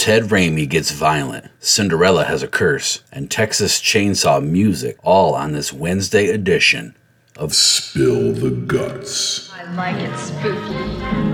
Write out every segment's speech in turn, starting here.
Ted Raimi gets violent, Cinderella has a curse, and Texas Chainsaw music all on this Wednesday edition of Spill the Guts. I like it spooky.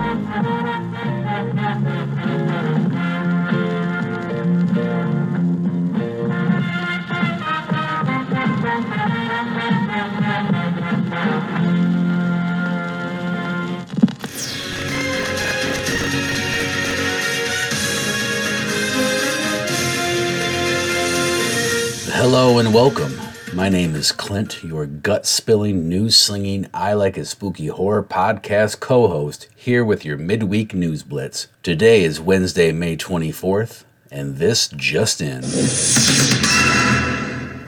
Hello and welcome. My name is Clint, your gut spilling, news slinging, I Like a Spooky Horror podcast co host, here with your midweek news blitz. Today is Wednesday, May 24th, and this just in.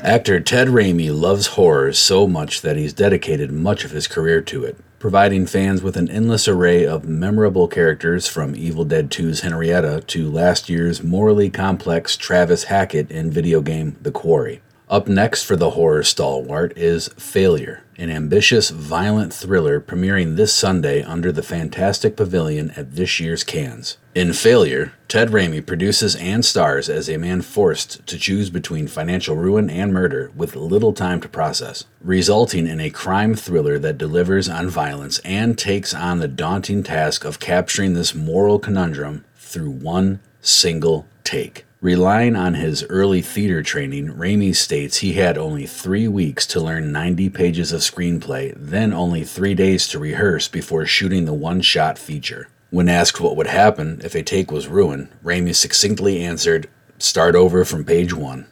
Actor Ted Raimi loves horror so much that he's dedicated much of his career to it, providing fans with an endless array of memorable characters from Evil Dead 2's Henrietta to last year's morally complex Travis Hackett in video game The Quarry. Up next for the horror stalwart is Failure, an ambitious, violent thriller premiering this Sunday under the Fantastic Pavilion at this year's Cannes. In Failure, Ted Raimi produces and stars as a man forced to choose between financial ruin and murder with little time to process, resulting in a crime thriller that delivers on violence and takes on the daunting task of capturing this moral conundrum through one single take. Relying on his early theater training, Raimi states he had only three weeks to learn 90 pages of screenplay, then only three days to rehearse before shooting the one shot feature. When asked what would happen if a take was ruined, Raimi succinctly answered, Start over from page one.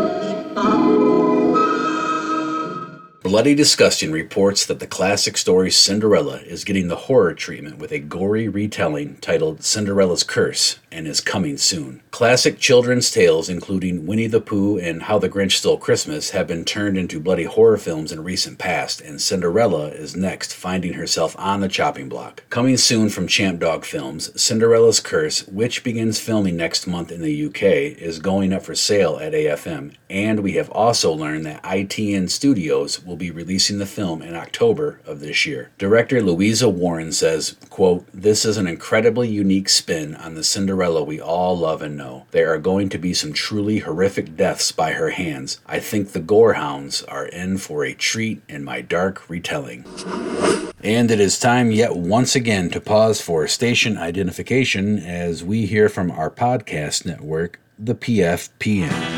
Salagadoola. Bloody Disgusting reports that the classic story Cinderella is getting the horror treatment with a gory retelling titled Cinderella's Curse and is coming soon. Classic children's tales, including Winnie the Pooh and How the Grinch Stole Christmas, have been turned into bloody horror films in recent past, and Cinderella is next, finding herself on the chopping block. Coming soon from Champ Dog Films, Cinderella's Curse, which begins filming next month in the UK, is going up for sale at AFM, and we have also learned that ITN Studios will be releasing the film in October of this year. Director Louisa Warren says, quote, This is an incredibly unique spin on the Cinderella we all love and know. There are going to be some truly horrific deaths by her hands. I think the Gorehounds are in for a treat in my dark retelling. And it is time yet once again to pause for station identification as we hear from our podcast network, the PFPN.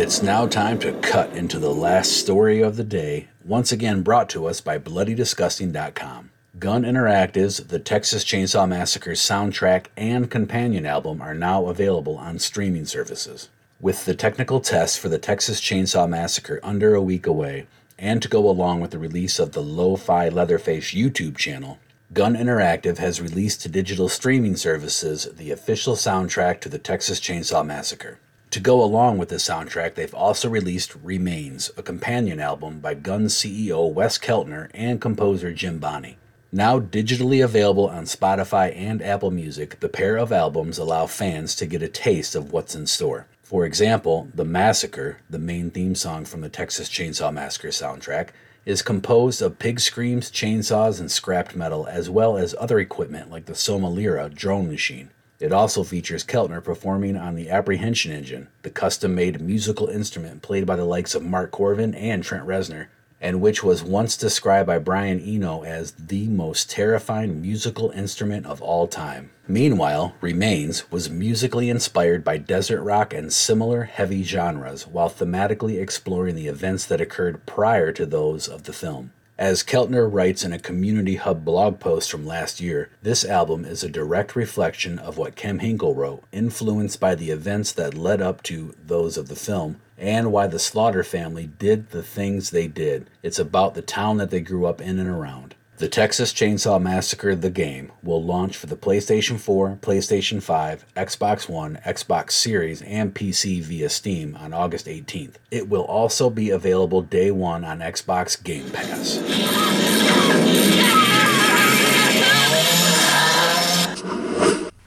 It's now time to cut into the last story of the day, once again brought to us by BloodyDisgusting.com. Gun Interactive's The Texas Chainsaw Massacre soundtrack and companion album are now available on streaming services. With the technical test for the Texas Chainsaw Massacre under a week away, and to go along with the release of the Lo-Fi Leatherface YouTube channel, Gun Interactive has released to digital streaming services the official soundtrack to the Texas Chainsaw Massacre. To go along with the soundtrack, they've also released Remains, a companion album by Guns CEO Wes Keltner and composer Jim Bonney. Now digitally available on Spotify and Apple Music, the pair of albums allow fans to get a taste of what's in store. For example, The Massacre, the main theme song from the Texas Chainsaw Massacre soundtrack, is composed of pig screams, chainsaws, and scrapped metal, as well as other equipment like the Soma Lyra drone machine. It also features Keltner performing on the Apprehension Engine, the custom made musical instrument played by the likes of Mark Korven and Trent Reznor, and which was once described by Brian Eno as the most terrifying musical instrument of all time. Meanwhile, Remains was musically inspired by desert rock and similar heavy genres while thematically exploring the events that occurred prior to those of the film. As Keltner writes in a Community Hub blog post from last year, this album is a direct reflection of what Kim Henkel wrote, influenced by the events that led up to those of the film, and why the Slaughter family did the things they did. It's about the town that they grew up in and around. The Texas Chainsaw Massacre The Game will launch for the PlayStation 4, PlayStation 5, Xbox One, Xbox Series, and PC via Steam on August 18th. It will also be available day one on Xbox Game Pass.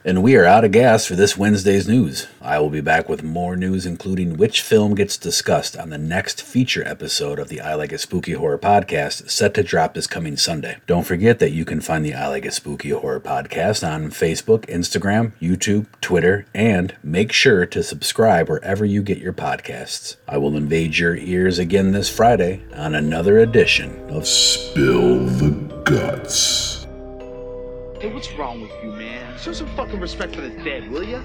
And we are out of gas for this Wednesday's news. I will be back with more news, including which film gets discussed on the next feature episode of the I Like It Spooky Horror podcast, set to drop this coming Sunday. Don't forget that you can find the I Like It Spooky Horror podcast on Facebook, Instagram, YouTube, Twitter, and make sure to subscribe wherever you get your podcasts. I will invade your ears again this Friday on another edition of Spill the guts. Hey, what's wrong with you, man? Show some fucking respect for the dead, will ya?